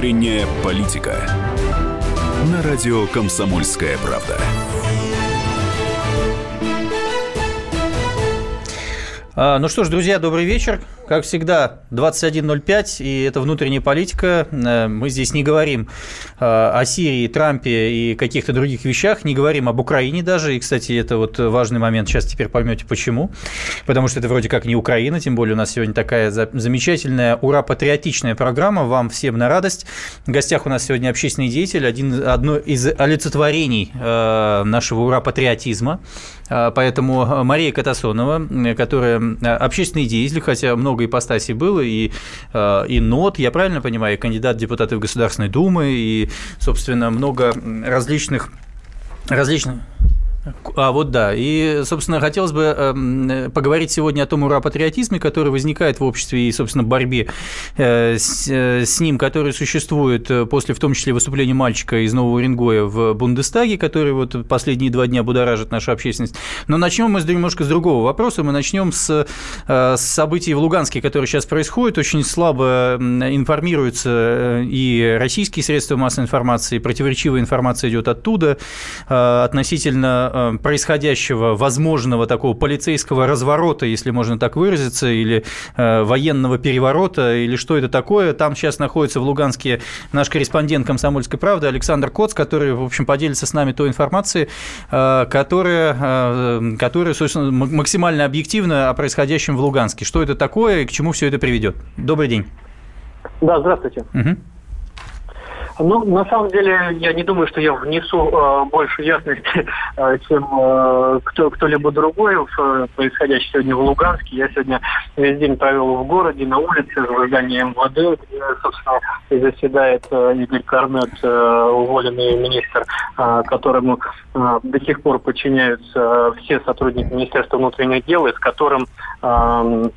Внутренняя политика. На радио «Комсомольская правда». А, ну что ж, друзья, добрый вечер. Как всегда, 21.05, и это внутренняя политика. Э, мы здесь не говорим э, о Сирии, Трампе и каких-то других вещах, не говорим об Украине даже. И, кстати, это вот важный момент, сейчас теперь поймете почему. Потому что это вроде как не Украина, тем более у нас сегодня такая замечательная, ура-патриотичная программа, вам всем на радость. В гостях у нас сегодня общественный деятель, один, одно из олицетворений э, нашего ура-патриотизма. Поэтому Мария Катасонова, которая общественный деятель, хотя много ипостасей было, и, э, и НОТ, я правильно понимаю, кандидат в депутаты Государственной Думы, и, собственно, много различных различных а вот да. И, собственно, хотелось бы эм, поговорить сегодня о том ура-патриотизме, который возникает в обществе и, собственно, борьбе э, с, э, с ним, который существует э, после, в том числе, выступления мальчика из Нового Уренгоя в Бундестаге, который вот последние два дня будоражит нашу общественность. Но начнем мы немножко с другого вопроса. Мы начнем с, событий в Луганске, которые сейчас происходят. Очень слабо информируются и российские средства массовой информации, противоречивая информация идет оттуда относительно Э, происходящего возможного такого полицейского разворота, если можно так выразиться, или э, военного переворота, или что это такое. Там сейчас находится в Луганске наш корреспондент «Комсомольской правды» Александр Коц, который, в общем, поделится с нами той информацией, э, которая, которая собственно, максимально объективна о происходящем в Луганске. Что это такое и к чему все это приведет? Добрый день. Да, здравствуйте. Угу. Ну, на самом деле, я не думаю, что я внесу э, больше ясности, э, чем э, кто, кто-либо другой в э, происходящее сегодня в Луганске. Я сегодня весь день провел в городе, на улице, в здании МВД, где, собственно, заседает э, Игорь Корнет, э, уволенный министр, э, которому э, до сих пор подчиняются все сотрудники Министерства внутренних дел, и с которым э, Э,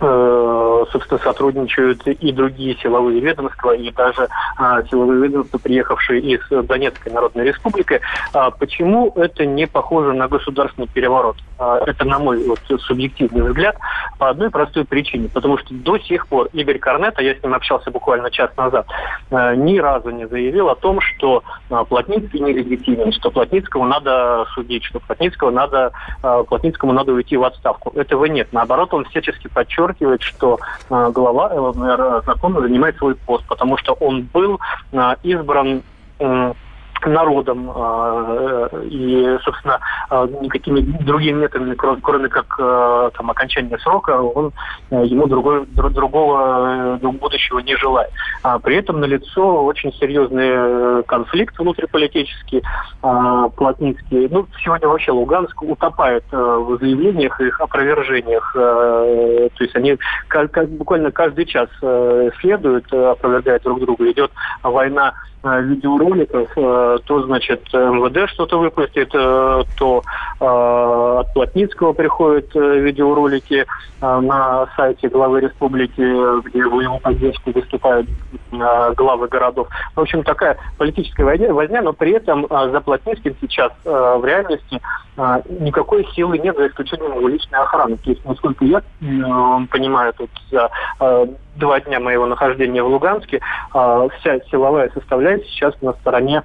собственно, сотрудничают и другие силовые ведомства, и даже а, силовые ведомства, приехавшие из Донецкой Народной Республики. А, почему это не похоже на государственный переворот? А, это, на мой вот, субъективный взгляд, по одной простой причине. Потому что до сих пор Игорь Корнет, а я с ним общался буквально час назад, а, ни разу не заявил о том, что Плотницкий нелегитимен, что Плотницкому надо судить, что Плотницкого надо, Плотницкому надо уйти в отставку. Этого нет. Наоборот, он всячески подчеркивает, подчеркивает, что э, глава ЛНР закона занимает свой пост, потому что он был э, избран народом э, и, собственно, э, никакими другими методами, кроме как э, там, окончания срока, он ему другой, другого будущего не желает. А при этом налицо очень серьезный конфликт внутриполитический, плотницкий. Ну, сегодня вообще Луганск утопает в заявлениях, их опровержениях. То есть они буквально каждый час следуют, опровергают друг друга. Идет война Э, видеороликов, э, то, значит, МВД что-то выпустит, э, то от Плотницкого приходят видеоролики на сайте главы республики, где в его поддержку выступают главы городов. В общем, такая политическая возня, но при этом за Плотницким сейчас в реальности никакой силы нет, за исключением его личной охраны. То есть, насколько я понимаю, тут за два дня моего нахождения в Луганске вся силовая составляющая сейчас на стороне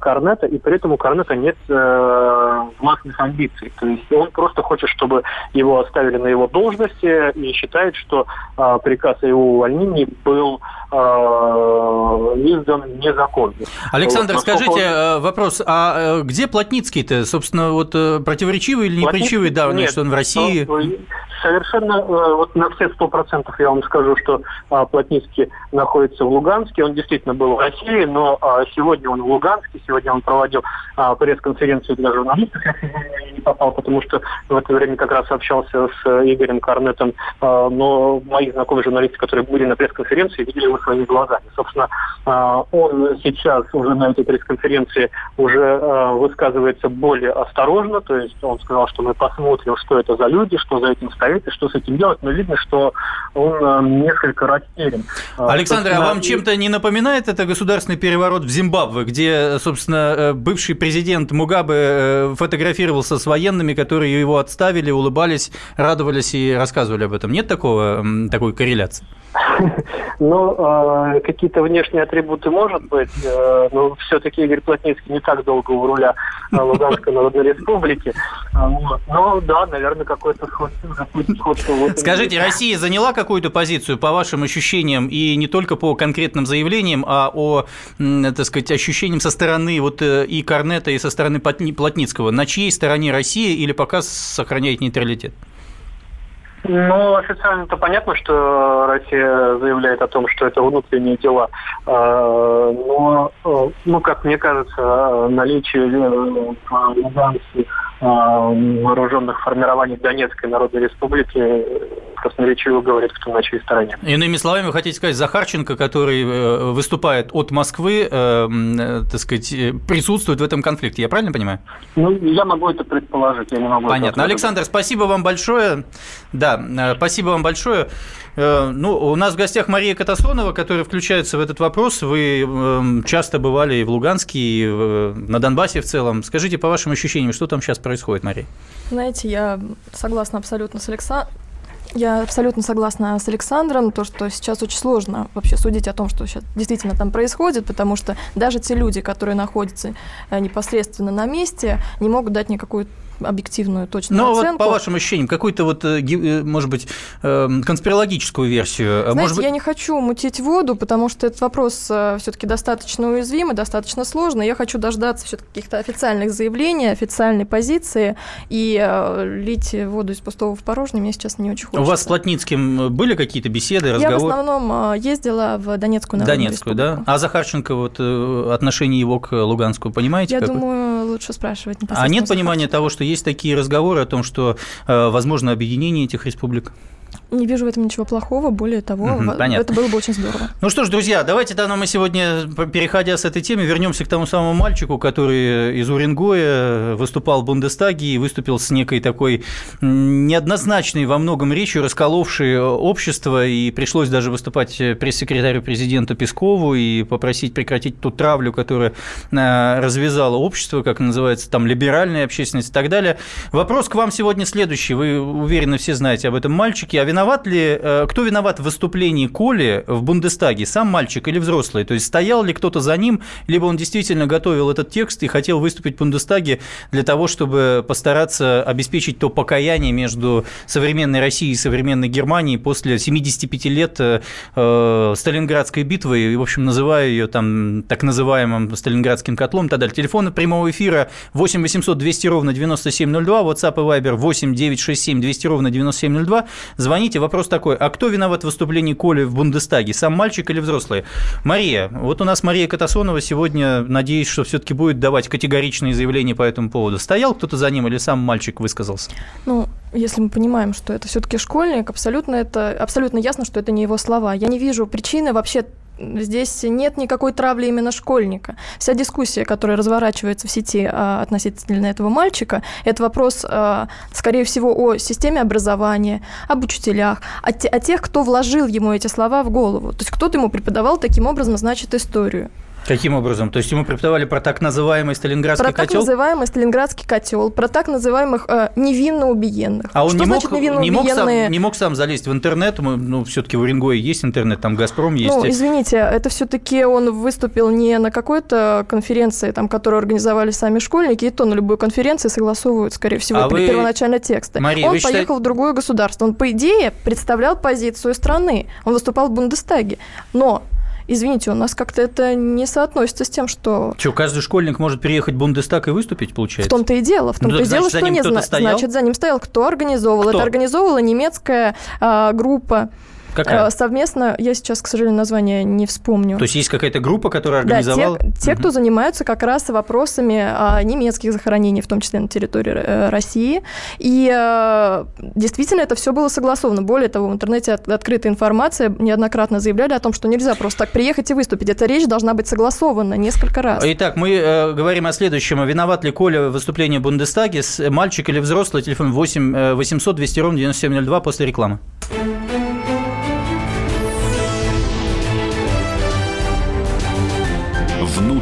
Корнета, и при этом у Корнета нет э, властных амбиций. То есть он просто хочет, чтобы его оставили на его должности и считает, что э, приказ о его увольнении был э, издан незаконно. Александр, вот, скажите он... Э, вопрос, а э, где Плотницкий-то? Собственно, вот э, противоречивый или непротиворечивый давно, что он в России? Он, совершенно, вот на все сто процентов я вам скажу, что Плотницкий находится в Луганске. Он действительно был в России, но сегодня он в Луганске. Сегодня он проводил а, пресс-конференцию для журналистов. Я сегодня не попал, потому что в это время как раз общался с э, Игорем Карнетом. А, но мои знакомые журналисты, которые были на пресс-конференции, видели его своими глазами. Собственно, а, он сейчас уже на этой пресс-конференции уже а, высказывается более осторожно. То есть он сказал, что мы посмотрим, что это за люди, что за этим стоит и что с этим делать. Но видно, что он а, несколько растерян. А, Александр, а вам чем-то не напоминает это государственный переворот в Зимбабве, где собственно, э, бывший президент Мугабе э, фотографировался с военными, которые его отставили, улыбались, радовались и рассказывали об этом. Нет такого, такой корреляции? Но э, какие-то внешние атрибуты может быть, э, но все-таки Игорь Плотницкий не так долго у руля э, Луганской Народной Республики. Э. Но да, наверное, какое-то сходство. сходство вот Скажите, Россия заняла какую-то позицию по вашим ощущениям и не только по конкретным заявлениям, а о, так сказать, ощущениям со стороны вот и Корнета, и со стороны Плотницкого? На чьей стороне Россия или пока сохраняет нейтралитет? Ну, официально-то понятно, что Россия заявляет о том, что это внутренние дела. А, но, э, ну, как мне кажется, наличие в э, Луганске а, вооруженных формирований Донецкой Народной Республики красноречиво говорит, кто на чьей стороне. Иными словами, вы хотите сказать, Захарченко, который э, выступает от Москвы, э, так сказать, присутствует в этом конфликте, я правильно понимаю? Ну, я могу это предположить, я не могу Понятно. Александр, спасибо вам большое. Да, э, спасибо вам большое. Ну, у нас в гостях Мария Катасонова, которая включается в этот вопрос. Вы часто бывали и в Луганске, и на Донбассе в целом. Скажите, по вашим ощущениям, что там сейчас происходит, Мария? Знаете, я согласна абсолютно с Александром. Я абсолютно согласна с Александром, то, что сейчас очень сложно вообще судить о том, что сейчас действительно там происходит, потому что даже те люди, которые находятся э, непосредственно на месте, не могут дать никакую объективную точную Но оценку. вот по вашим ощущениям, какую-то вот, э, э, может быть, эм, конспирологическую версию? Знаете, может быть... я не хочу мутить воду, потому что этот вопрос э, все-таки достаточно уязвимый, достаточно сложный. Я хочу дождаться все-таки каких-то официальных заявлений, официальной позиции, и лить воду из пустого в порожнее мне сейчас не очень хочется. У вас с Плотницким были какие-то беседы, разговоры? Я в основном ездила в Донецкую Народную Донецкую, да? А Захарченко, вот отношение его к Луганску, понимаете? Я какое? думаю, лучше спрашивать А нет понимания того, что есть такие разговоры о том, что э, возможно объединение этих республик? Не вижу в этом ничего плохого, более того, угу, понятно. это было бы очень здорово. Ну что ж, друзья, давайте тогда мы сегодня, переходя с этой темы, вернемся к тому самому мальчику, который из Уренгоя выступал в Бундестаге и выступил с некой такой неоднозначной во многом речью, расколовшей общество, и пришлось даже выступать пресс-секретарю президента Пескову и попросить прекратить ту травлю, которая э, развязала общество, как называется, там, либеральная общественность и так далее. Вопрос к вам сегодня следующий. Вы, уверены, все знаете об этом мальчике, а виноват ли, э, кто виноват в выступлении Коли в Бундестаге, сам мальчик или взрослый? То есть стоял ли кто-то за ним, либо он действительно готовил этот текст и хотел выступить в Бундестаге для того, чтобы постараться обеспечить то покаяние между современной Россией и современной Германией после 75 лет э, э, Сталинградской битвы, и, в общем, называя ее там так называемым Сталинградским котлом и так далее. Телефон прямого эфира 8 800 200 ровно 9702, WhatsApp и Viber 8 967 200 ровно 9702. Звоните Извините, вопрос такой. А кто виноват в выступлении Коли в Бундестаге? Сам мальчик или взрослые? Мария, вот у нас Мария Катасонова сегодня, надеюсь, что все-таки будет давать категоричные заявления по этому поводу. Стоял кто-то за ним или сам мальчик высказался? Ну, если мы понимаем, что это все-таки школьник, абсолютно это абсолютно ясно, что это не его слова. Я не вижу причины вообще Здесь нет никакой травли именно школьника. Вся дискуссия, которая разворачивается в сети а, относительно этого мальчика, это вопрос, а, скорее всего, о системе образования, об учителях, о, те, о тех, кто вложил ему эти слова в голову. То есть кто-то ему преподавал таким образом, значит, историю. Каким образом? То есть ему преподавали про так называемый сталинградский про котел? Про так называемый сталинградский котел, про так называемых э, невинно убиенных. А он Что не, мог, не, мог сам, не мог сам залезть в интернет? Ну, все-таки в Уренгое есть интернет, там Газпром есть. Ну, извините, это все-таки он выступил не на какой-то конференции, там, которую организовали сами школьники, и то на любой конференции согласовывают, скорее всего, а вы... первоначально тексты. Мария, он поехал считаете... в другое государство. Он, по идее, представлял позицию страны. Он выступал в Бундестаге. Но извините, у нас как-то это не соотносится с тем, что... Что, каждый школьник может переехать в Бундестаг и выступить, получается? В том-то и дело. В том-то ну, и дело, что не зна... значит, за ним стоял кто организовывал. Кто? Это организовывала немецкая а, группа. Какая? Э, совместно, я сейчас, к сожалению, название не вспомню. То есть есть какая-то группа, которая организовала? Да, те, те угу. кто занимаются как раз вопросами а, немецких захоронений, в том числе на территории э, России. И э, действительно это все было согласовано. Более того, в интернете открытая информация, неоднократно заявляли о том, что нельзя просто так приехать и выступить. Эта речь должна быть согласована несколько раз. Итак, мы э, говорим о следующем. Виноват ли Коля в выступлении в Бундестаге? Мальчик или взрослый? Телефон 8 800 200 ровно 9702 после рекламы.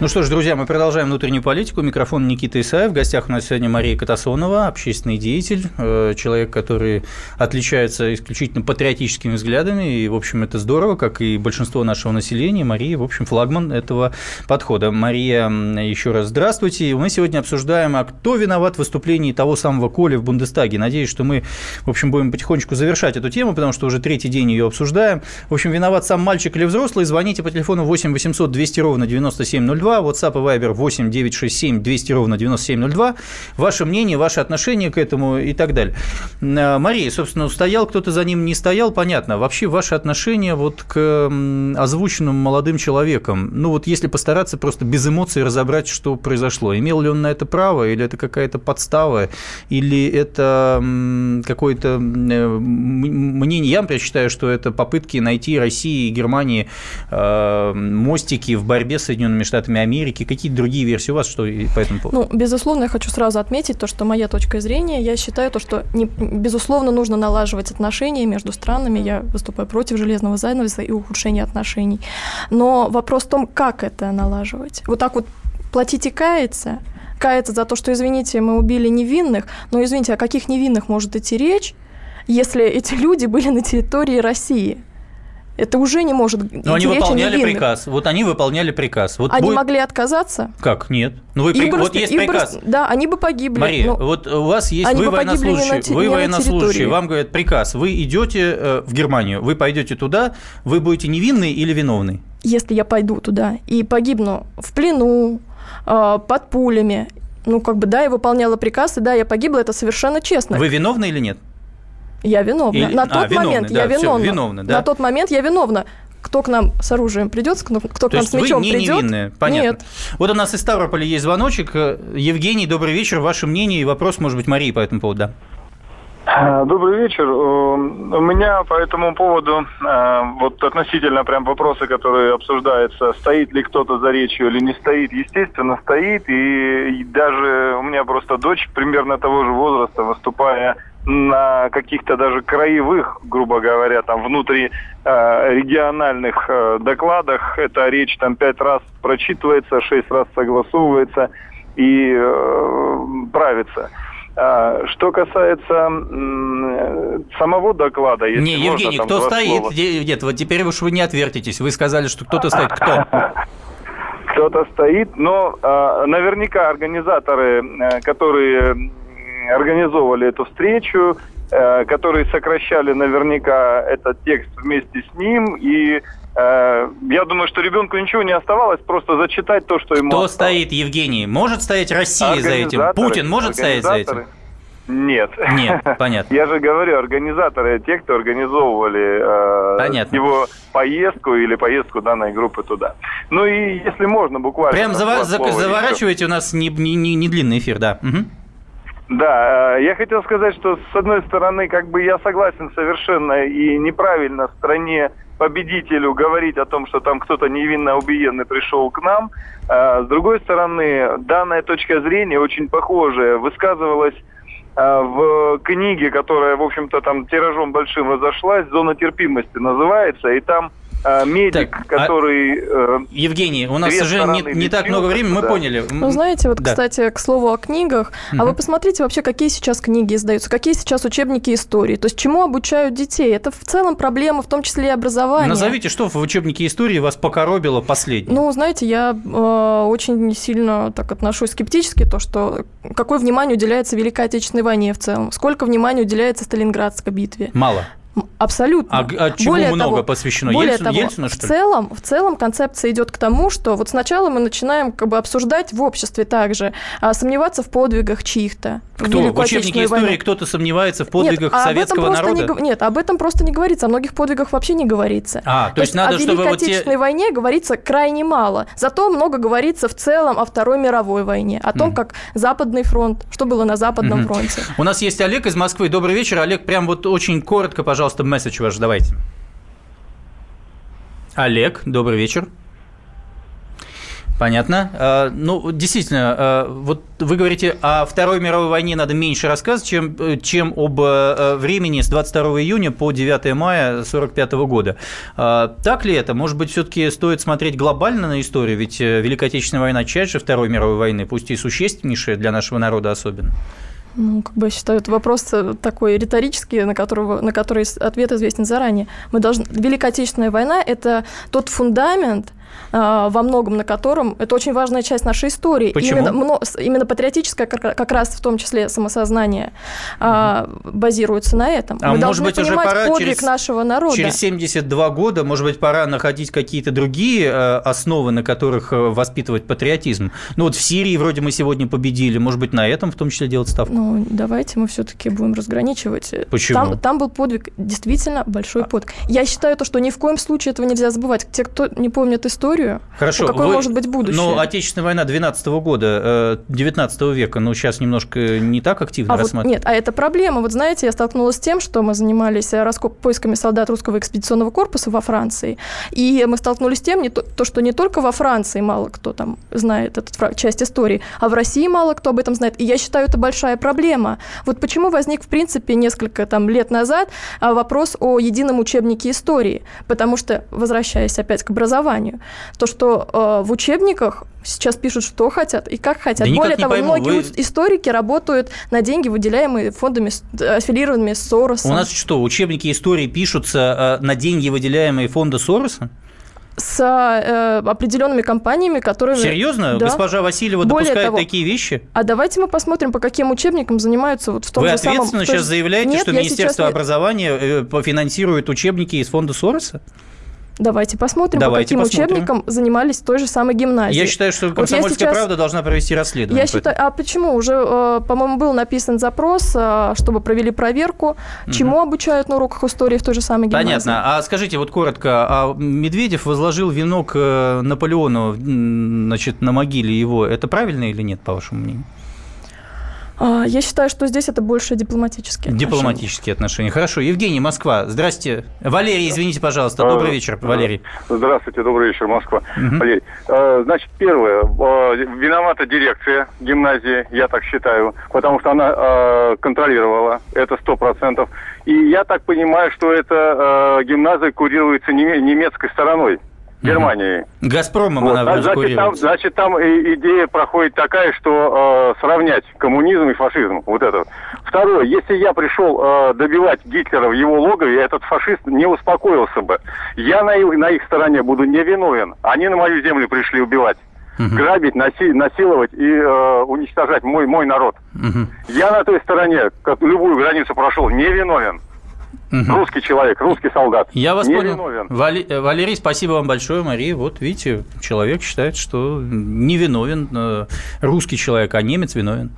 Ну что ж, друзья, мы продолжаем внутреннюю политику. Микрофон Никита Исаев. В гостях у нас сегодня Мария Катасонова, общественный деятель, э, человек, который отличается исключительно патриотическими взглядами. И, в общем, это здорово, как и большинство нашего населения. Мария, в общем, флагман этого подхода. Мария, еще раз здравствуйте. Мы сегодня обсуждаем, а кто виноват в выступлении того самого Коли в Бундестаге. Надеюсь, что мы, в общем, будем потихонечку завершать эту тему, потому что уже третий день ее обсуждаем. В общем, виноват сам мальчик или взрослый. Звоните по телефону 8 800 200 ровно 9702 9702, WhatsApp и Viber 8 967 200 ровно 9702. Ваше мнение, ваше отношение к этому и так далее. А, Мария, собственно, стоял кто-то за ним, не стоял, понятно. Вообще ваше отношение вот к озвученным молодым человеком, ну вот если постараться просто без эмоций разобрать, что произошло. Имел ли он на это право, или это какая-то подстава, или это какое-то мнение, я, например, считаю, что это попытки найти России и Германии а, мостики в борьбе с Соединенными Штатами Америки, какие другие версии у вас, что по этому поводу? Ну, безусловно, я хочу сразу отметить то, что моя точка зрения, я считаю то, что, не, безусловно, нужно налаживать отношения между странами, я выступаю против железного занавеса и ухудшения отношений. Но вопрос в том, как это налаживать. Вот так вот платить и каяться, каяться за то, что, извините, мы убили невинных, но, извините, о каких невинных может идти речь, если эти люди были на территории России? Это уже не может Но они выполняли приказ. Вот они выполняли приказ. Вот они будет... могли отказаться? Как? Нет. Ну вы при... вот есть приказ. Брос... Да, они бы погибли. Мария, но... вот у вас есть они вы военнослужащий, вы военнослужащий, вам говорят приказ, вы идете э, в Германию, вы пойдете туда, вы будете невинный или виновный? Если я пойду туда и погибну в плену, э, под пулями, ну как бы да, я выполняла приказ, и да, я погибла, это совершенно честно. Вы виновны или нет? Я виновна. Или... На а, тот а, виновны, момент да, я виновна. Все, виновны, да. На тот момент я виновна. Кто к нам с оружием придет, кто, кто к нам с мечом вы не придет? невинные, понятно. Нет. Вот у нас из Ставрополя есть звоночек. Евгений, добрый вечер. Ваше мнение и вопрос, может быть, Марии по этому поводу, да? А, добрый вечер. У меня по этому поводу а, вот относительно прям вопросы, которые обсуждаются, стоит ли кто-то за речью или не стоит, естественно, стоит. И даже у меня просто дочь примерно того же возраста, выступая на каких-то даже краевых, грубо говоря, там внутри э, региональных э, докладах эта речь там пять раз прочитывается, шесть раз согласовывается и э, правится. А, что касается самого доклада, если Не, Евгений, можно, кто стоит? Слова. Нет, вот теперь уж вы не отвертитесь. Вы сказали, что кто-то стоит. Кто? Кто-то стоит, но э, наверняка организаторы, э, которые организовывали эту встречу, э, которые сокращали наверняка этот текст вместе с ним. И э, я думаю, что ребенку ничего не оставалось, просто зачитать то, что ему Кто осталось. стоит, Евгений? Может стоять Россия за этим? Путин может стоять за этим? Нет. Нет, понятно. Я же говорю, организаторы, те, кто организовывали э, его поездку или поездку данной группы туда. Ну и если можно, буквально... Прям зава- заворачивайте, у нас не, не, не длинный эфир, да. Угу. Да, э, я хотел сказать, что с одной стороны, как бы я согласен совершенно и неправильно стране победителю говорить о том, что там кто-то невинно убиенный пришел к нам. А с другой стороны, данная точка зрения очень похожая, высказывалась э, в книге, которая, в общем-то, там тиражом большим разошлась, «Зона терпимости» называется, и там медик, так, который... А, Евгений, у нас, к сожалению, не, не так много времени, мы да. поняли. Ну, знаете, вот, да. кстати, к слову о книгах, угу. а вы посмотрите вообще, какие сейчас книги издаются, какие сейчас учебники истории, то есть чему обучают детей. Это в целом проблема, в том числе и образования. Назовите, что в учебнике истории вас покоробило последнее? Ну, знаете, я э, очень сильно так отношусь скептически, то, что какое внимание уделяется Великой Отечественной войне в целом, сколько внимания уделяется Сталинградской битве. Мало. Абсолютно. А, а чему более много того, посвящено? Более Ельцину, того, Ельцину, что в целом, в целом концепция идет к тому, что вот сначала мы начинаем как бы обсуждать в обществе также, а, сомневаться в подвигах чьих-то. Кто? В, в учебнике истории кто-то сомневается в подвигах нет, советского народа? Не, нет, об этом просто не говорится. О многих подвигах вообще не говорится. А, то, то есть, есть надо, о чтобы Великой Отечественной вот те... войне говорится крайне мало. Зато много говорится в целом о Второй мировой войне, о том, mm. как Западный фронт, что было на Западном mm-hmm. фронте. У нас есть Олег из Москвы. Добрый вечер. Олег, прям вот очень коротко, пожалуйста, месседж ваш давайте. Олег, добрый вечер. Понятно. А, ну, действительно, а, вот вы говорите, о Второй мировой войне надо меньше рассказывать, чем, чем об э, времени с 22 июня по 9 мая 1945 года. А, так ли это? Может быть, все-таки стоит смотреть глобально на историю? Ведь э, Великая Отечественная война – часть же Второй мировой войны, пусть и существеннейшая для нашего народа особенно. Ну, как бы я считаю, это вопрос э, такой риторический, на, которого, на который ответ известен заранее. Мы должны... Великая Отечественная война – это тот фундамент, во многом на котором это очень важная часть нашей истории. Почему? Именно, именно патриотическое, как раз в том числе самосознание, угу. базируется на этом. А Мы может быть, уже пора подвиг через, нашего народа. Через 72 года, может быть, пора находить какие-то другие э, основы, на которых э, воспитывать патриотизм. Ну вот в Сирии вроде мы сегодня победили, может быть, на этом в том числе делать ставку? Ну, давайте мы все-таки будем разграничивать. Почему? Там, там был подвиг, действительно большой а. подвиг. Я считаю то, что ни в коем случае этого нельзя забывать. Те, кто не помнит историю, историю. Хорошо. Какое вы... может быть будущее? Но Отечественная война 12 года, 19 э, века, ну, сейчас немножко не так активно а рассматривается. Вот, нет, а это проблема. Вот знаете, я столкнулась с тем, что мы занимались э, раскоп... поисками солдат русского экспедиционного корпуса во Франции, и мы столкнулись с тем, не то, то, что не только во Франции мало кто там знает эту часть истории, а в России мало кто об этом знает. И я считаю, это большая проблема. Вот почему возник, в принципе, несколько там лет назад а, вопрос о едином учебнике истории. Потому что, возвращаясь опять к образованию, то, что э, в учебниках сейчас пишут, что хотят и как хотят. Да Более того, пойму, многие вы... историки работают на деньги, выделяемые фондами, аффилированными с Соросом. У нас что, учебники истории пишутся э, на деньги, выделяемые фонда Сороса? с э, определенными компаниями, которые... Серьезно? Да. Госпожа Васильева Более допускает того, такие вещи? А давайте мы посмотрим, по каким учебникам занимаются вот в том Вы же самом... Вы ответственно сейчас заявляете, Нет, что Министерство образования э, финансирует учебники из фонда Сороса? Давайте посмотрим, Давайте по посмотрим. каким учебникам занимались той же самой гимназией. Я считаю, что «Комсомольская вот сейчас... правда» должна провести расследование. Я считаю, а почему? Уже, э, по-моему, был написан запрос, э, чтобы провели проверку, чему угу. обучают на уроках истории в той же самой гимназии. Понятно. А скажите вот коротко, а Медведев возложил венок э, Наполеону значит, на могиле его. Это правильно или нет, по вашему мнению? А, я считаю, что здесь это больше дипломатические отношения. Дипломатические отношения. Хорошо. Евгений, Москва. Здрасте. Валерий, извините, пожалуйста. Добрый а, вечер, Валерий. Здравствуйте, добрый вечер, Москва. Угу. Валерий. А, значит, первое. Виновата дирекция гимназии, я так считаю, потому что она контролировала это сто процентов. И я так понимаю, что эта гимназия курируется немецкой стороной. Германии. Газпромом вот. она значит, там, значит, там идея проходит такая, что э, сравнять коммунизм и фашизм. Вот это. Второе, если я пришел э, добивать Гитлера в его логове, этот фашист не успокоился бы. Я на их, на их стороне буду не виновен. Они на мою землю пришли убивать. Угу. Грабить, наси, насиловать и э, уничтожать мой, мой народ. Угу. Я на той стороне, как любую границу прошел, не виновен. Угу. Русский человек, русский солдат. Я вас не понял. Виновен. Вали... Э, Валерий, спасибо вам большое, Мария. Вот видите, человек считает, что не виновен э, русский человек, а немец виновен.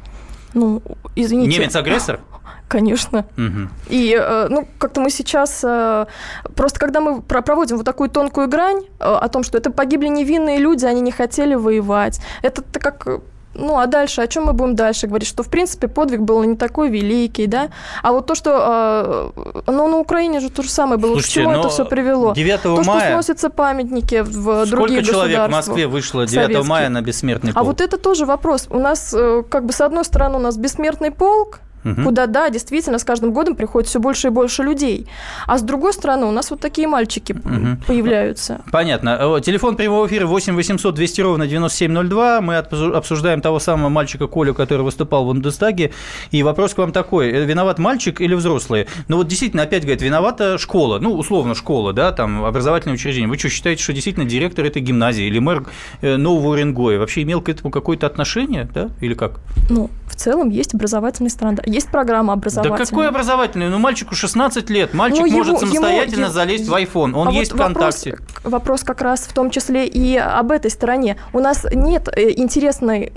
Ну, извините. Немец агрессор? Конечно. Угу. И, э, ну, как-то мы сейчас... Просто когда мы проводим вот такую тонкую грань о том, что это погибли невинные люди, они не хотели воевать, это как ну, а дальше, о чем мы будем дальше говорить? Что, в принципе, подвиг был не такой великий, да? А вот то, что... Э, ну, на Украине же то же самое было. Слушайте, К чему это все привело? 9 то, мая... что сносятся памятники в Сколько другие человек в Москве вышло 9 советские? мая на бессмертный полк? А вот это тоже вопрос. У нас, э, как бы, с одной стороны, у нас бессмертный полк, угу. куда, да, действительно, с каждым годом приходит все больше и больше людей. А с другой стороны, у нас вот такие мальчики угу. появляются. Понятно. Телефон прямого эфира 8 800 200 ровно 9702. Мы обсуждаем того самого мальчика Колю, который выступал в Бундестаге. И вопрос к вам такой. Э, виноват мальчик или взрослые? Ну вот действительно, опять говорит, виновата школа. Ну, условно, школа, да, там, образовательное учреждение. Вы что, считаете, что действительно директор этой гимназии или мэр э, Нового Уренгоя вообще имел к этому какое-то отношение, да, или как? Ну, в целом есть образовательный стандарт, есть программа образовательная. Да какой образовательный? Ну, мальчику 16 лет, мальчик ну, может самостоятельно ему, залезть в iPhone, он а есть вот ВКонтакте. Вопрос, вопрос как раз в том числе и об этой стороне. У нас нет э, интересной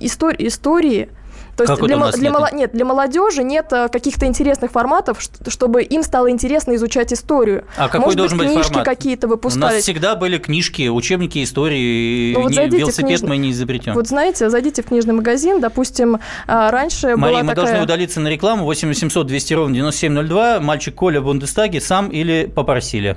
истории, истории то есть для, для, нет? нет, для молодежи нет э, каких-то интересных форматов, чтобы им стало интересно изучать историю. А какой Может должен быть, книжки формат? какие-то выпускались. У нас всегда были книжки, учебники истории. Ну, вот не, велосипед книж... мы не изобретем. Вот знаете, зайдите в книжный магазин, допустим, а, раньше Мария, была мы такая... должны удалиться на рекламу 8 800 200 ровно 9702. Мальчик Коля в Бундестаге сам или попросили?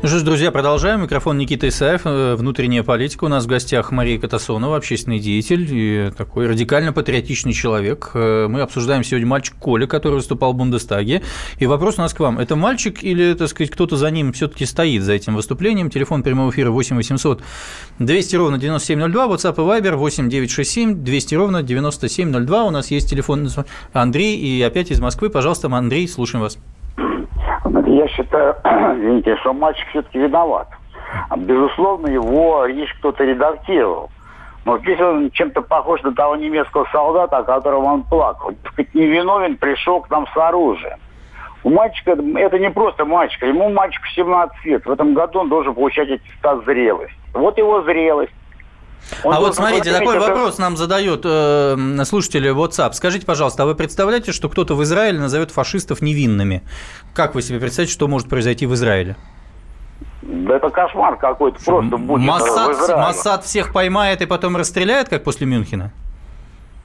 Ну что ж, друзья, продолжаем. Микрофон Никита Исаев. Э, внутренняя политика. У нас в гостях Мария Катасонова, общественный деятель и такой радикально-патриотичный человек. Э, мы обсуждаем сегодня мальчик Коля, который выступал в Бундестаге. И вопрос у нас к вам. Это мальчик или, так сказать, кто-то за ним все-таки стоит, за этим выступлением? Телефон прямого эфира 8 800 200 ровно 9702, WhatsApp и Viber 8 967 200 ровно 9702. У нас есть телефон Андрей, и опять из Москвы. Пожалуйста, Андрей, слушаем вас. Считаю, извините, что мальчик все-таки виноват. Безусловно, его речь кто-то редактировал. Но здесь он чем-то похож на того немецкого солдата, о котором он плакал. Сказать, невиновен пришел к нам с оружием. У мальчика, это не просто мальчик, ему мальчику 17 лет. В этом году он должен получать аттестат зрелости. Вот его зрелость. Он а вот смотрите, такой это... вопрос нам задает э, слушатели WhatsApp. Скажите, пожалуйста, а вы представляете, что кто-то в Израиле назовет фашистов невинными? Как вы себе представляете, что может произойти в Израиле? Да это кошмар какой-то просто будет Моссад, Моссад всех поймает и потом расстреляет, как после Мюнхена?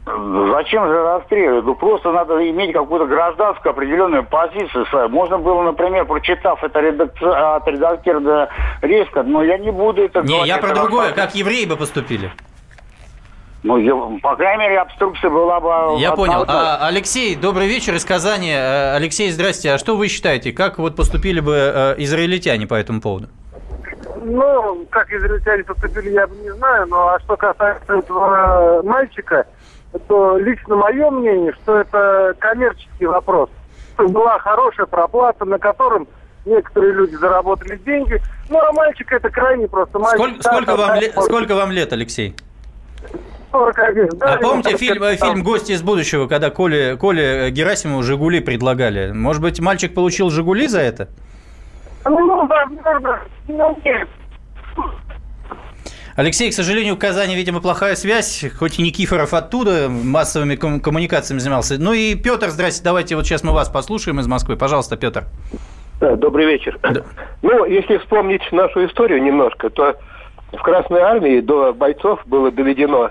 Зачем же расстреливать? Ну, просто надо иметь какую-то гражданскую определенную позицию свою. Можно было, например, прочитав это редакци... от редактора резко, но я не буду это Не, я про другое. Как евреи бы поступили? Ну, я, по крайней мере, обструкция была бы... Я понял. А, Алексей, добрый вечер из Казани. Э, Алексей, здрасте. А что вы считаете, как вот поступили бы э, израильтяне по этому поводу? Ну, как израильтяне поступили, я бы не знаю. Но а что касается этого мальчика, то лично мое мнение, что это коммерческий вопрос. Была хорошая проплата, на котором некоторые люди заработали деньги. Ну, а мальчик это крайне просто мальчик. Сколько, сколько, вам, лет, сколько вам лет, Алексей? 41. Да, а помните фильм, фильм «Гости из будущего», когда Коле, Коле Герасимову «Жигули» предлагали? Может быть, мальчик получил «Жигули» за это? Ну, возможно, ну, нет. Алексей, к сожалению, в Казани, видимо, плохая связь, хоть и Никифоров оттуда массовыми ком- коммуникациями занимался. Ну и Петр, здрасте, давайте вот сейчас мы вас послушаем из Москвы. Пожалуйста, Петр. Да, добрый вечер. Да. Ну, если вспомнить нашу историю немножко, то в Красной Армии до бойцов было доведено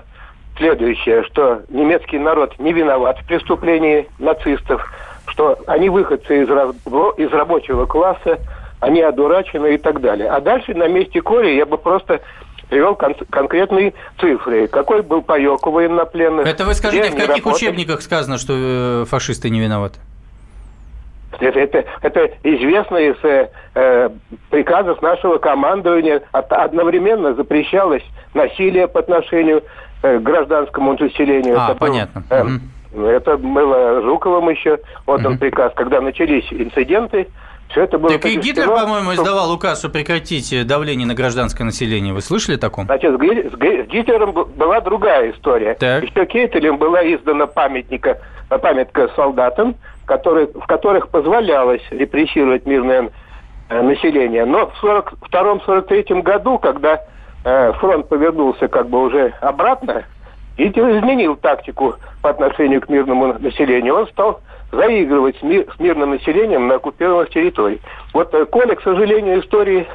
следующее, что немецкий народ не виноват в преступлении нацистов, что они выходцы из, из рабочего класса, они одурачены и так далее. А дальше на месте Коли я бы просто привел кон- конкретные цифры. Какой был паек у военнопленных? Это вы скажите, в каких работали? учебниках сказано, что э, фашисты не виноваты? Это, это, это известно из э, приказов нашего командования. Одновременно запрещалось насилие по отношению э, к гражданскому населению. А, это понятно. Был, э, Это было Жуковым еще отдан угу. приказ, когда начались инциденты все это было так и Гитлер, по-моему, издавал указ, что прекратить давление на гражданское население. Вы слышали о таком? Значит, с Гитлером была другая история. Так. Еще Кейтелем была издана памятника, памятка солдатам, которые, в которых позволялось репрессировать мирное э, население. Но в 1942-1943 году, когда э, фронт повернулся как бы уже обратно, Гитлер изменил тактику по отношению к мирному населению. Он стал заигрывать с, мир, с мирным населением на оккупированных территориях. Вот э, Коля, к сожалению, истории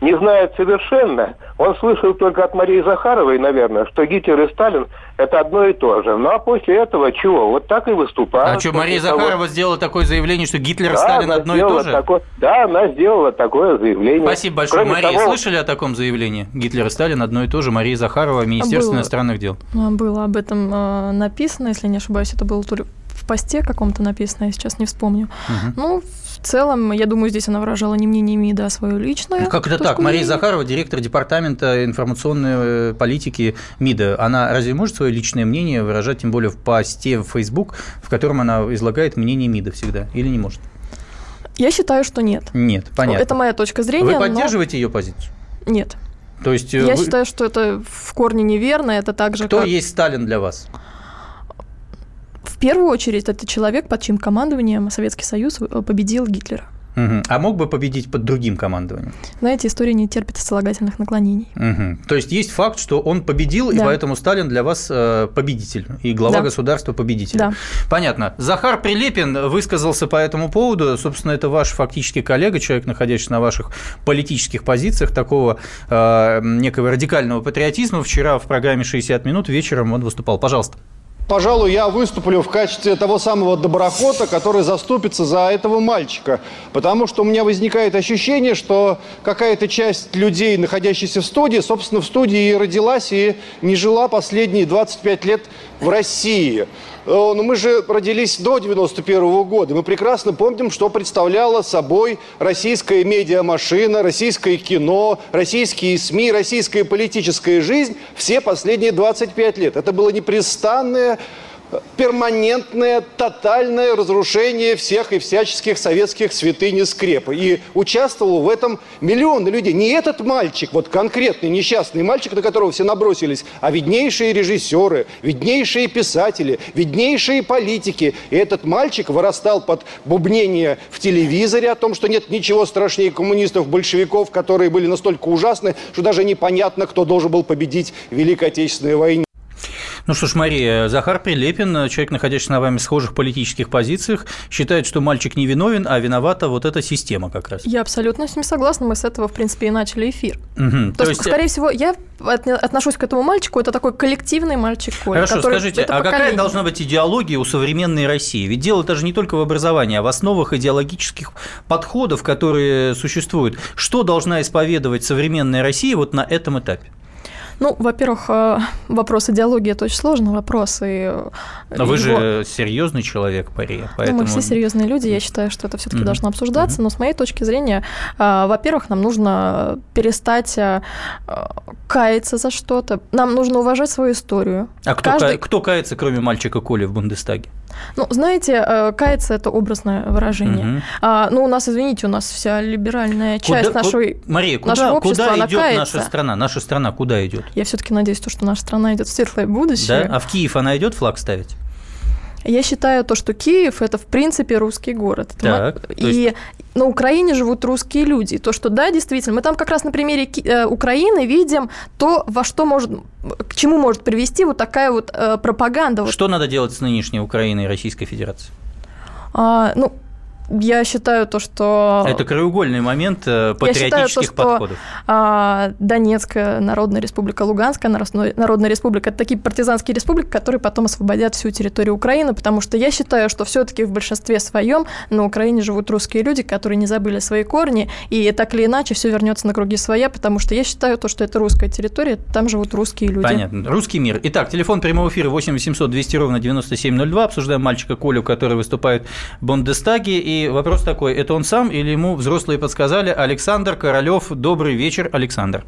не знает совершенно. Он слышал только от Марии Захаровой, наверное, что Гитлер и Сталин – это одно и то же. Ну а после этого чего? Вот так и выступают. А что, Мария Захарова того... сделала такое заявление, что Гитлер и да, Сталин одно и то же? Такое... Да, она сделала такое заявление. Спасибо большое. Кроме Мария, того... слышали о таком заявлении? Гитлер и Сталин одно и то же. Мария Захарова, Министерство было, иностранных дел. Было об этом э, написано, если не ошибаюсь, это было то ли в посте каком-то написано, я сейчас не вспомню. Угу. Ну, в целом, я думаю, здесь она выражала не мнение МИДа, а свое личное. Ну, как это так? Мария Захарова, директор департамента информационной э, политики МИДа, она разве может свое личное мнение выражать, тем более в посте в Facebook, в котором она излагает мнение МИДа всегда, или не может? Я считаю, что нет. Нет, понятно. Это моя точка зрения. Вы поддерживаете но... ее позицию? Нет. То есть я вы... считаю, что это в корне неверно. Это также Кто как... есть Сталин для вас? В первую очередь это человек, под чьим командованием Советский Союз э, победил Гитлера. Угу. А мог бы победить под другим командованием? Знаете, история не терпит сослагательных наклонений. Угу. То есть есть факт, что он победил, да. и поэтому Сталин для вас э, победитель, и глава да. государства победитель. Да. Понятно. Захар Прилепин высказался по этому поводу. Собственно, это ваш фактически коллега, человек, находящийся на ваших политических позициях, такого э, некого радикального патриотизма. Вчера в программе «60 минут» вечером он выступал. Пожалуйста. Пожалуй, я выступлю в качестве того самого доброхота, который заступится за этого мальчика. Потому что у меня возникает ощущение, что какая-то часть людей, находящихся в студии, собственно, в студии и родилась, и не жила последние 25 лет в России. Но ну, мы же родились до 91 -го года. Мы прекрасно помним, что представляла собой российская медиамашина, российское кино, российские СМИ, российская политическая жизнь все последние 25 лет. Это было непрестанное перманентное, тотальное разрушение всех и всяческих советских святынь и скреп. И участвовал в этом миллионы людей. Не этот мальчик, вот конкретный несчастный мальчик, на которого все набросились, а виднейшие режиссеры, виднейшие писатели, виднейшие политики. И этот мальчик вырастал под бубнение в телевизоре о том, что нет ничего страшнее коммунистов, большевиков, которые были настолько ужасны, что даже непонятно, кто должен был победить в Великой Отечественной войне. Ну что ж, Мария, Захар Прилепин, человек, находящийся на вами схожих политических позициях, считает, что мальчик не виновен, а виновата вот эта система как раз. Я абсолютно с ним согласна, мы с этого, в принципе, и начали эфир. Угу, то, то есть, скорее всего, я отношусь к этому мальчику, это такой коллективный мальчик Коля. Хорошо, который, скажите, а какая должна быть идеология у современной России? Ведь дело даже не только в образовании, а в основах идеологических подходов, которые существуют. Что должна исповедовать современная Россия вот на этом этапе? Ну, во-первых, э, вопрос идеологии – это очень сложный вопрос. И э, Но его... вы же серьезный человек, Пария, поэтому… Ну, мы все серьезные люди, я считаю, что это все-таки mm-hmm. должно обсуждаться, mm-hmm. но с моей точки зрения, э, во-первых, нам нужно перестать каяться за что-то, нам нужно уважать свою историю. А кто, Каждый... кто кается, кроме мальчика Коли в Бундестаге? Ну, знаете, э, каяться – это образное выражение. Угу. А, ну, у нас, извините, у нас вся либеральная часть куда, нашей, Мария, куда, нашего общества, куда идет кается. наша страна? Наша страна куда идет? Я все-таки надеюсь, что наша страна идет в светлое будущее. Да? А в Киев она идет флаг ставить? Я считаю то, что Киев это в принципе русский город. Так, и есть... на Украине живут русские люди. То, что да, действительно, мы там как раз на примере э, Украины видим то, во что может, к чему может привести вот такая вот э, пропаганда. Что надо делать с нынешней Украиной и Российской Федерацией? А, ну, я считаю то, что... Это краеугольный момент патриотических я считаю, то, что, подходов. А, Донецкая Народная Республика, Луганская Народная Республика – это такие партизанские республики, которые потом освободят всю территорию Украины, потому что я считаю, что все таки в большинстве своем на Украине живут русские люди, которые не забыли свои корни, и так или иначе все вернется на круги своя, потому что я считаю то, что это русская территория, там живут русские люди. Понятно. Русский мир. Итак, телефон прямого эфира 8 800 200 ровно 9702. Обсуждаем мальчика Колю, который выступает в Бундестаге, и вопрос такой, это он сам или ему взрослые подсказали? Александр Королёв, добрый вечер, Александр.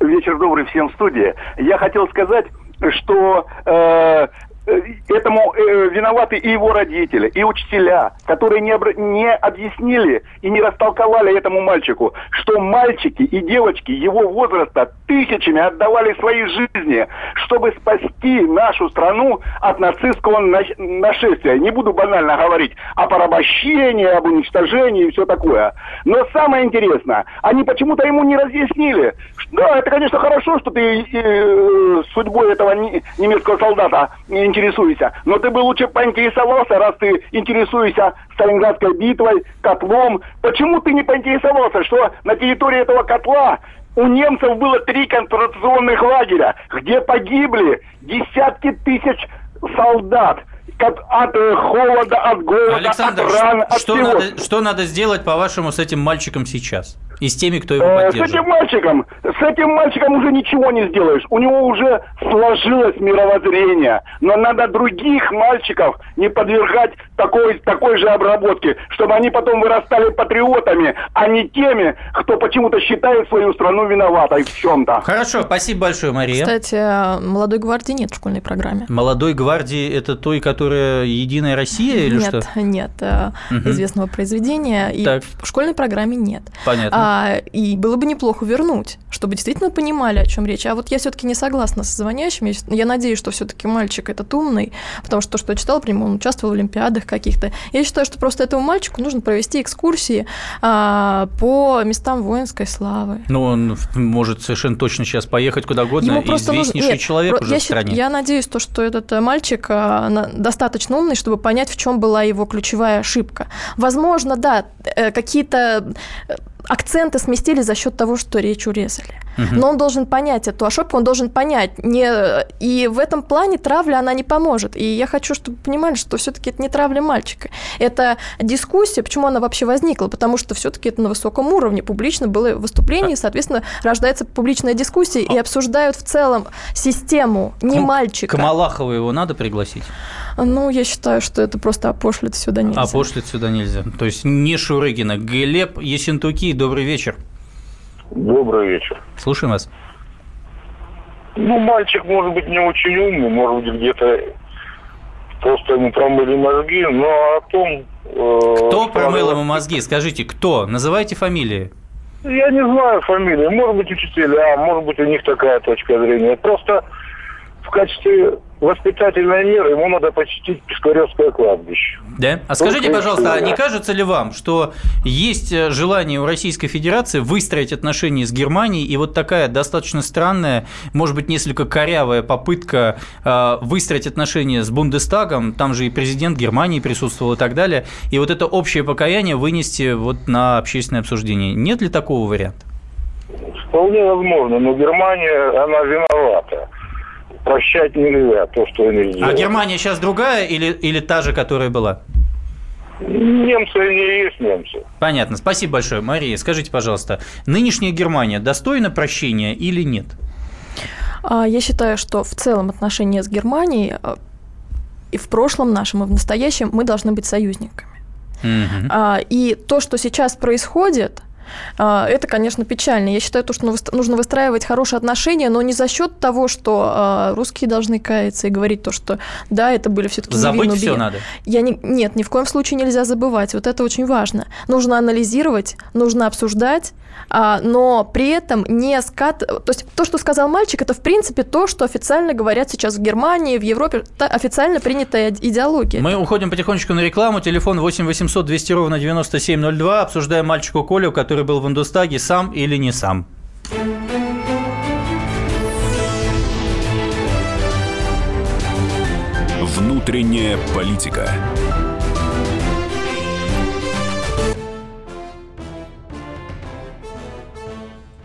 Вечер добрый всем в студии. Я хотел сказать, что Э, этому э, виноваты и его родители, и учителя, которые не, обра- не объяснили и не растолковали этому мальчику, что мальчики и девочки его возраста тысячами отдавали свои жизни, чтобы спасти нашу страну от нацистского нашествия. Не буду банально говорить о порабощении, об уничтожении и все такое. Но самое интересное, они почему-то ему не разъяснили. Да, это, конечно, хорошо, что ты э, судьбой этого немецкого солдата интересуешься. Но ты бы лучше поинтересовался, раз ты интересуешься Сталинградской битвой, котлом. Почему ты не поинтересовался, что на территории этого котла у немцев было три концентрационных лагеря, где погибли десятки тысяч солдат от, от э, холода, от голода, Александр, от ран, от что, всего. надо, что надо сделать, по-вашему, с этим мальчиком сейчас? И с теми, кто его Э, С поддерживает? этим мальчиком, с этим мальчиком уже ничего не сделаешь. У него уже сложилось мировоззрение. Но надо других мальчиков не подвергать такой, такой же обработке, чтобы они потом вырастали патриотами, а не теми, кто почему-то считает свою страну виноватой в чем-то. Хорошо, спасибо большое, Мария. Кстати, э, молодой гвардии нет в школьной программе. Молодой гвардии – это той, которая «Единая Россия» или нет, что? нет, э, Мгм. известного произведения. И Так. в школьной программе нет. Понятно. А, и было бы неплохо вернуть, чтобы действительно понимали, о чем речь. А вот я все-таки не согласна с звонящим. Я, я надеюсь, что все-таки мальчик этот умный, потому что то, что я читала про него, он участвовал в олимпиадах каких-то. Я считаю, что просто этому мальчику нужно провести экскурсии а, по местам воинской славы. Ну, он может совершенно точно сейчас поехать куда угодно. Ему просто нужно- Известнейший Нет, человек про- уже я, в стране. я надеюсь, то, что этот э, мальчик на- достаточно умный, чтобы понять, в чем была его ключевая ошибка. Возможно, да, э, какие-то э, акценты сместили за счет того, что речь урезали. Мгм. Но он должен понять эту ошибку, он должен понять. Не... И в этом плане травля, она не поможет. И я хочу, чтобы вы понимали, что все-таки это не травля мальчика. Это дискуссия, почему она вообще возникла? Потому что все-таки это на высоком уровне. Публично было выступление, и, соответственно, рождается публичная дискуссия, и обсуждают в целом систему, не К- мальчика. К Малахову его надо пригласить? Ну, я считаю, что это просто опошлит сюда нельзя. А пошлить сюда нельзя. То есть не Шурыгина. Глеб Есентуки, добрый вечер. Добрый вечер. Слушаем вас. Ну, мальчик, может быть, не очень умный, может быть, где-то просто ему промыли мозги, но о том... э, Кто промыл ему мозги? Скажите, кто? Называйте фамилии. Я не знаю фамилии, может быть, учителя, может быть, у них такая точка зрения. Просто в качестве воспитательной меры ему надо посетить Пискаревское кладбище. Да? А скажите, пожалуйста, а не кажется ли вам, что есть э, желание у Российской Федерации выстроить отношения с Германией, и вот такая достаточно странная, может быть, несколько корявая попытка э, выстроить отношения с Бундестагом, там же и президент Германии присутствовал и так далее, и вот это общее покаяние вынести вот на общественное обсуждение. Нет ли такого варианта? Вполне возможно, но Германия, она виновата. Прощать нельзя то, что они сделали. А Германия сейчас другая или, или та же, которая была? Немцы не есть немцы. Понятно. Спасибо большое. Мария, скажите, пожалуйста, нынешняя Германия достойна прощения или нет? А, Я считаю, что в целом отношения с Германией а, и в прошлом нашем, и в настоящем мы должны быть союзниками. А, И то, что сейчас происходит, а, это, конечно, печально. Я считаю, то, что ну, нужно выстраивать хорошие отношения, но не за счет того, что а, русские должны каяться и говорить то, что да, это были все-таки Забыть все надо. Я не, нет, ни в коем случае нельзя забывать. Вот это очень важно. Нужно анализировать, нужно обсуждать, а, но при этом не скат... То есть то, что сказал мальчик, это в принципе то, что официально говорят сейчас в Германии, в Европе, официально принятая идеология. Мы уходим потихонечку на рекламу. Телефон 8 800 200 ровно 9702. Обсуждаем мальчику Колю, который был в Бундестаге, сам или не сам. Внутренняя политика.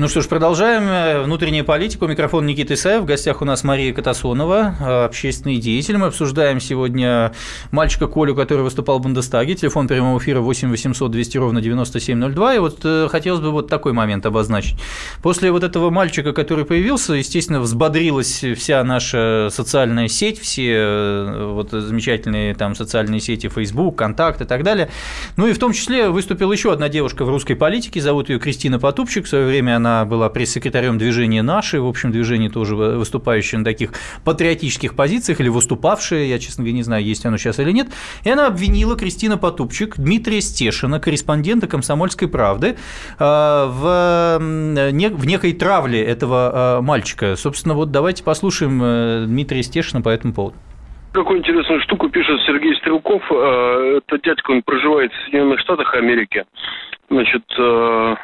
Ну что ж, продолжаем. Внутренняя политика. Микрофон Никита Исаев. В гостях у нас Мария Катасонова, общественный деятель. Мы обсуждаем сегодня мальчика Колю, который выступал в Бундестаге. Телефон прямого эфира 8 800 200 ровно 9702. И вот э, хотелось бы вот такой момент обозначить. После вот этого мальчика, который появился, естественно, взбодрилась вся наша социальная сеть, все э, вот замечательные там социальные сети Facebook, Контакт и так далее. Ну и в том числе выступила еще одна девушка в русской политике, зовут ее Кристина Потупчик. В свое время она она была пресс-секретарем движения «Наши», в общем, движение тоже выступающее на таких патриотических позициях или выступавшее, я, честно говоря, не знаю, есть оно сейчас или нет, и она обвинила Кристина Потупчик, Дмитрия Стешина, корреспондента «Комсомольской правды», э, в, в некой травле этого э, мальчика. Собственно, вот давайте послушаем э, Дмитрия Стешина по этому поводу. Какую интересную штуку пишет Сергей Стрелков. Это дядька, он проживает в Соединенных Штатах Америки. Значит, э,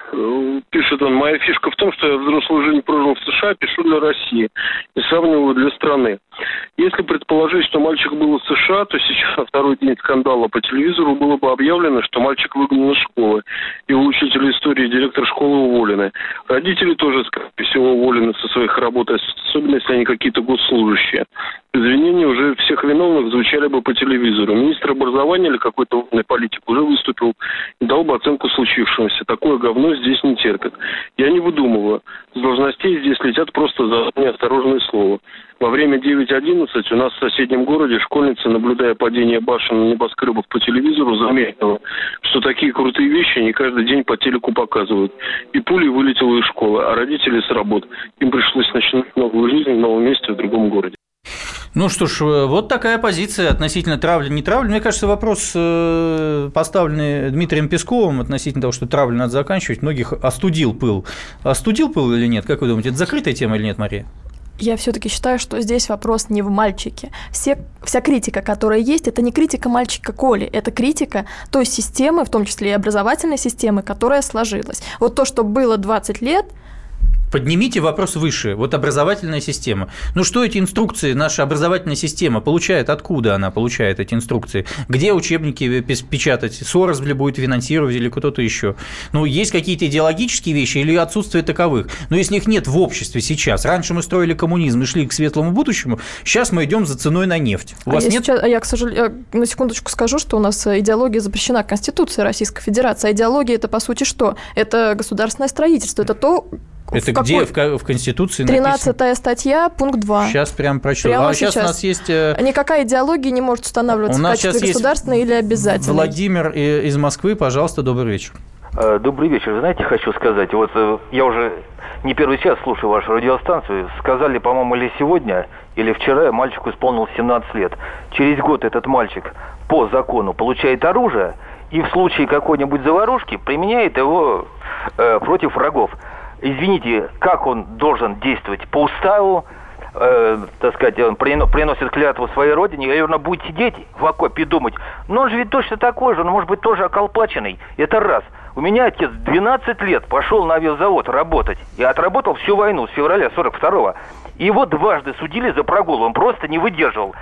пишет он, моя фишка в том, что я взрослую жизнь прожил в США, пишу для России и сравниваю для страны. Если предположить, что мальчик был в США, то сейчас на второй день скандала по телевизору было бы объявлено, что мальчик выгнан из школы. Его учитель истории и директор школы уволены. Родители тоже, скорее всего, уволены со своих работ, особенно если они какие-то госслужащие. Извинения уже всех виновных звучали бы по телевизору. Министр образования или какой-то умный политик уже выступил и дал бы оценку случившемуся. Такое говно здесь не терпят. Я не выдумываю. С должностей здесь летят просто за неосторожное слово. Во время 9.11 у нас в соседнем городе школьница, наблюдая падение башен небоскребов по телевизору, заметила, что такие крутые вещи не каждый день по телеку показывают. И пулей вылетела из школы, а родители с работ. Им пришлось начинать новую жизнь в новом месте в другом городе. Ну что ж, э, вот такая позиция относительно травли, не травли. Мне кажется, вопрос, э, поставленный Дмитрием Песковым относительно того, что травлю надо заканчивать, многих остудил пыл. Остудил пыл или нет? Как вы думаете, это закрытая тема или нет, Мария? Я все-таки считаю, что здесь вопрос не в мальчике. Все, вся критика, которая есть, это не критика мальчика Коли, это критика той системы, в том числе и образовательной системы, которая сложилась. Вот то, что было 20 лет – Поднимите вопрос выше. Вот образовательная система. Ну что эти инструкции, наша образовательная система получает? Откуда она получает эти инструкции? Где учебники печатать? Сорос будет финансировать или кто-то еще? Ну, есть какие-то идеологические вещи или отсутствие таковых? Но если их нет в обществе сейчас, раньше мы строили коммунизм и шли к светлому будущему, сейчас мы идем за ценой на нефть. У а вас я нет? Сейчас, я, к сожалению, на секундочку скажу, что у нас идеология запрещена Конституцией Российской Федерации. А идеология – это, по сути, что? Это государственное строительство. Это то, это в где в, в Конституции 13 написано? статья, пункт 2. Сейчас прям прочту. Прямо а сейчас, сейчас у нас есть... Э, Никакая идеология не может устанавливаться у нас в качестве государственной или обязательной. Владимир из Москвы, пожалуйста, добрый вечер. Э, добрый вечер. Вы знаете, хочу сказать, вот э, я уже не первый час слушаю вашу радиостанцию. Сказали, по-моему, или сегодня, или вчера мальчику исполнилось 17 лет. Через год этот мальчик по закону получает оружие и в случае какой-нибудь заварушки применяет его э, против врагов извините, как он должен действовать по уставу, э, так сказать, он приносит клятву своей родине, наверное, будет сидеть в окопе и думать, ну он же ведь точно такой же, он может быть тоже околплаченный. Это раз. У меня отец 12 лет пошел на авиазавод работать и отработал всю войну с февраля 42-го. И его дважды судили за прогул, он просто не выдерживал.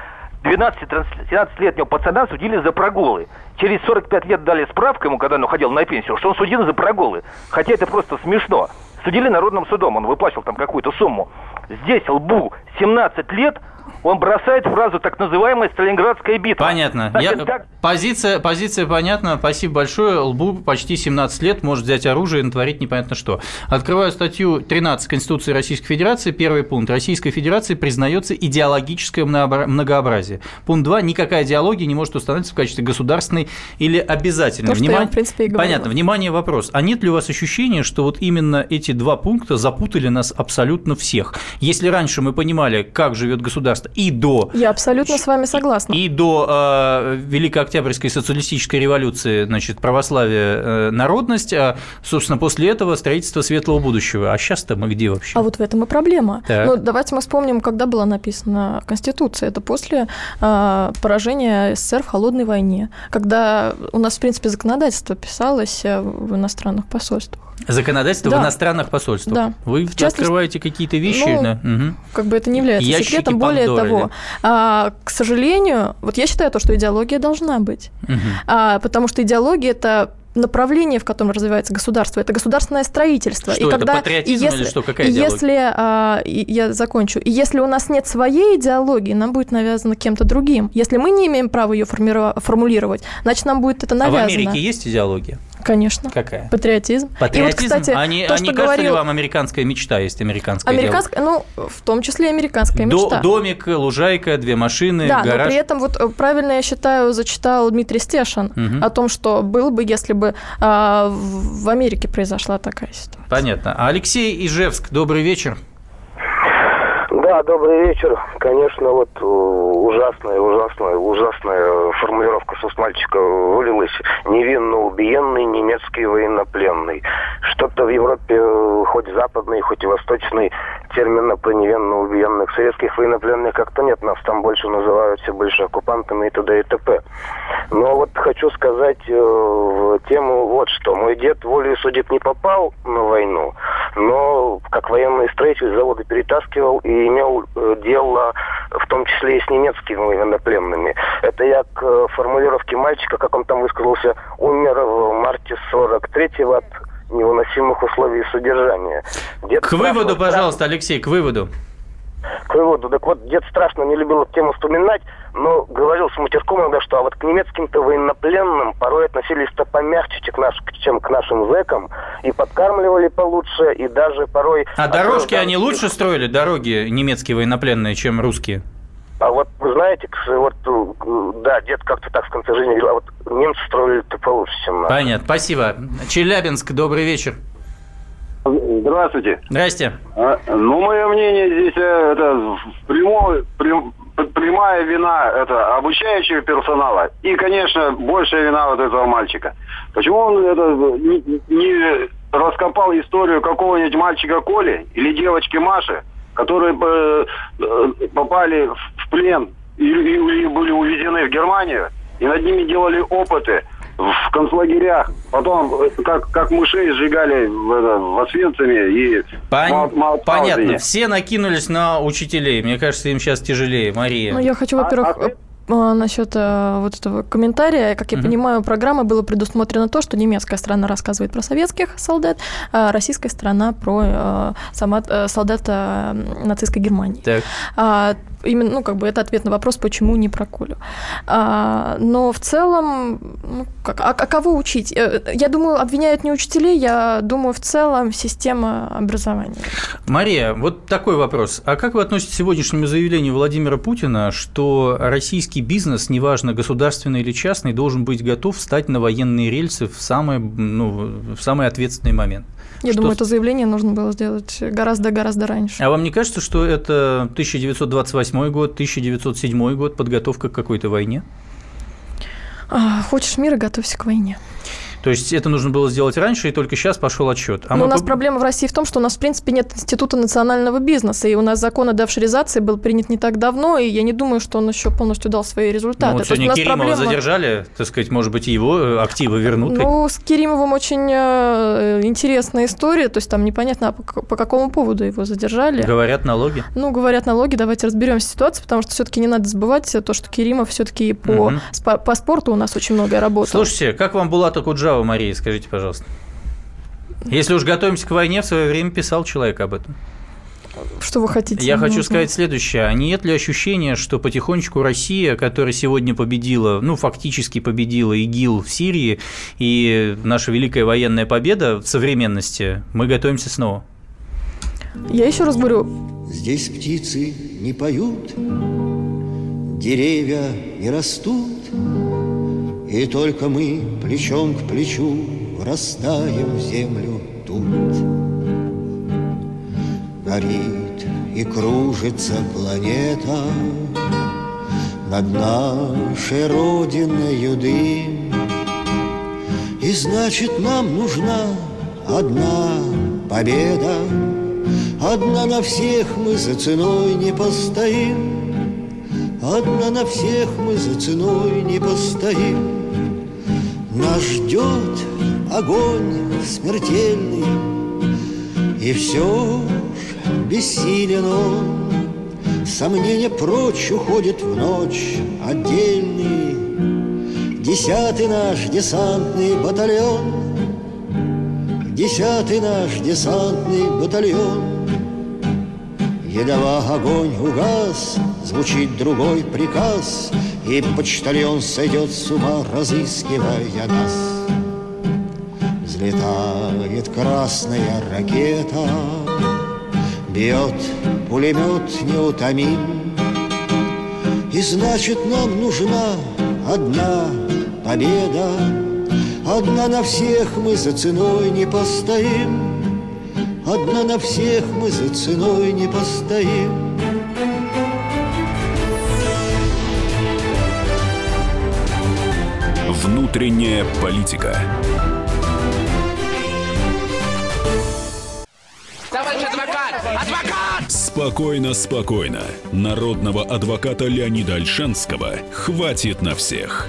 12-13-летнего пацана судили за прогулы. Через 45 лет дали справку ему, когда он уходил на пенсию, что он судил за прогулы. Хотя это просто смешно. Судили народным судом, он выплачивал там какую-то сумму. Здесь лбу 17 лет – он бросает фразу так называемая Сталинградская битва. Понятно. Значит, Я... так... позиция, позиция понятна. Спасибо большое. Лбу почти 17 лет может взять оружие и натворить непонятно что. Открываю статью 13 Конституции Российской Федерации. Первый пункт. Российской Федерации признается идеологическое многообразие. Пункт 2. Никакая идеология не может установиться в качестве государственной или обязательной. То, Вним... я, в принципе, и Понятно. Внимание, вопрос. А нет ли у вас ощущения, что вот именно эти два пункта запутали нас абсолютно всех? Если раньше мы понимали, как живет государство, и до... Я абсолютно с вами согласна. И до э, Великой Октябрьской социалистической революции, значит, православие, э, народность, а, собственно, после этого строительство светлого будущего. А сейчас-то мы где вообще? А вот в этом и проблема. Так. Ну, давайте мы вспомним, когда была написана Конституция. Это после э, поражения СССР в холодной войне, когда у нас, в принципе, законодательство писалось э, в иностранных посольствах. Законодательство да. в иностранных посольствах. Да. Вы в частности, открываете какие-то вещи. Ну, да. угу. Как бы это не является Ящики секретом. Более Пандоры, того, а, к сожалению, вот я считаю то, что идеология должна быть. Угу. А, потому что идеология это направление, в котором развивается государство, это государственное строительство. Что и это, когда, патриотизм и если, или что, какая и если, а, и я закончу, и если у нас нет своей идеологии, нам будет навязано кем-то другим. Если мы не имеем права ее формулировать, значит, нам будет это навязано. А в Америке есть идеология? Конечно. Какая? Патриотизм. Патриотизм? И вот, кстати, а не, то, а не что кажется говорил... ли вам американская мечта есть американская Американская, ну, в том числе и американская До, мечта. домик, лужайка, две машины, да, гараж. но при этом, вот э, правильно я считаю, зачитал Дмитрий Стешин Мгм. о том, что было бы, если бы а, в Америке произошла такая ситуация. Понятно. Алексей Ижевск, добрый вечер. Да, добрый вечер. Конечно, вот э, ужасная, ужасная, ужасная формулировка с уст мальчика вылилась. Невинно убиенный немецкий военнопленный. Что-то в Европе, э, хоть западный, хоть восточный, термина про невинно убиенных советских военнопленных как-то нет. Нас там больше называют все больше оккупантами и т.д. и т.п. Но вот хочу сказать э, в тему вот что. Мой дед волей судеб не попал на войну, но как военный строитель заводы перетаскивал и имел э, дело в том числе и с немецкими военнопленными. Это я к э, формулировке мальчика, как он там высказался, умер в марте 43-го от невыносимых условий содержания. Дед К выводу, страшно- пожалуйста, Алексей, к выводу. к выводу. Так вот, дед страшно не любил эту тему вспоминать, но говорил с матерком иногда, что а вот к немецким-то военнопленным порой относились-то помягче, чем к, наш- чем к нашим зэкам, и подкармливали получше, и даже порой... А дорожки они лучше строили, дороги немецкие военнопленные, чем русские? А вот вы знаете, вот, да, дед как-то так в конце жизни говорил, а вот немцы строили-то получше, чем. Понятно, спасибо. Челябинск, добрый вечер. Здравствуйте. Здрасте. А, Ну, мое мнение здесь э, это прямой, прям- прямая вина это обучающего персонала и, конечно, большая вина вот этого мальчика. Почему он это не, не раскопал историю какого-нибудь мальчика Коли или девочки Маши, которые э, э, попали в плен или, или были увезены в Германию, и над ними делали опыты в концлагерях. Потом, э, как, как мышей сжигали в, это, в Освенциме и Пон- Маутхаузене. Понятно, все накинулись на учителей. Мне кажется, им сейчас тяжелее. Мария. Ну, я хочу, во-первых, э, насчет э, вот этого комментария. Как я Мгм. понимаю, программой было предусмотрено то, что немецкая сторона рассказывает про советских солдат, а российская сторона про э, сама, э, солдат э, нацистской Германии. Так. А, именно, ну, как бы это ответ на вопрос, почему не про Колю. А, но в целом, ну, как, а, а кого учить? Э, Я думаю, обвиняют не учителей, я думаю, в целом система образования. Мария, вот такой вопрос. А как вы относитесь к сегодняшнему заявлению Владимира Путина, что российский бизнес, неважно, государственный или частный, должен быть готов встать на военные рельсы в самый, ну, в самый ответственный момент? Я Что думаю, это заявление нужно было сделать гораздо-гораздо раньше. А вам не кажется, что это 1928 год, 1907 год, подготовка к какой-то войне? А, Хочешь мира, готовься к войне. То есть это нужно было сделать раньше, и только сейчас пошел отсчет. А Но мы у нас проблема в России в том, что у нас, в принципе, нет института национального бизнеса, и у нас закон о девшеризации был принят не так давно, и я не думаю, что он еще полностью дал свои результаты. Ну, вот сегодня Керимова проблема- задержали, так сказать, может быть, и его э, активы вернут. Ну, с Керимовым очень э, интересная история, то есть там непонятно, а по, какому поводу его задержали. Говорят налоги. Ну, говорят налоги, давайте разберемся с ситуацией, потому что все-таки не надо забывать то, что Керимов все-таки по, спа- по спорту у нас очень многое работал. Слушайте, как вам Булата Куджава, Мария, скажите, пожалуйста? Если уж готовимся к войне, в свое время писал человек об этом. Что вы хотите? Я хочу знаю. сказать следующее. А нет ли ощущения, что потихонечку Россия, которая сегодня победила, ну, фактически победила ИГИЛ в Сирии, и наша великая военная победа в современности, мы готовимся снова? Я еще раз говорю, Здесь птицы не поют, деревья не растут, И только мы плечом к плечу врастаем в землю тут. Горит и кружится планета Над нашей родиной дым, И значит нам нужна одна победа, Одна на всех мы за ценой не постоим, Одна на всех мы за ценой не постоим. Нас ждет огонь смертельный, И все ж бессилен он. Сомнения прочь уходят в ночь отдельный. Десятый наш десантный батальон Десятый наш десантный батальон Едва огонь угас, звучит другой приказ И почтальон сойдет с ума, разыскивая нас. Взлетает красная ракета Бьет пулемет неутомим. И значит нам нужна одна победа Одна на всех мы за ценой не постоим Одна на всех мы за ценой не постоим Внутренняя политика. Товарищ адвокат! Адвокат! Спокойно, спокойно. Народного адвоката Леонида Альшанского хватит на всех.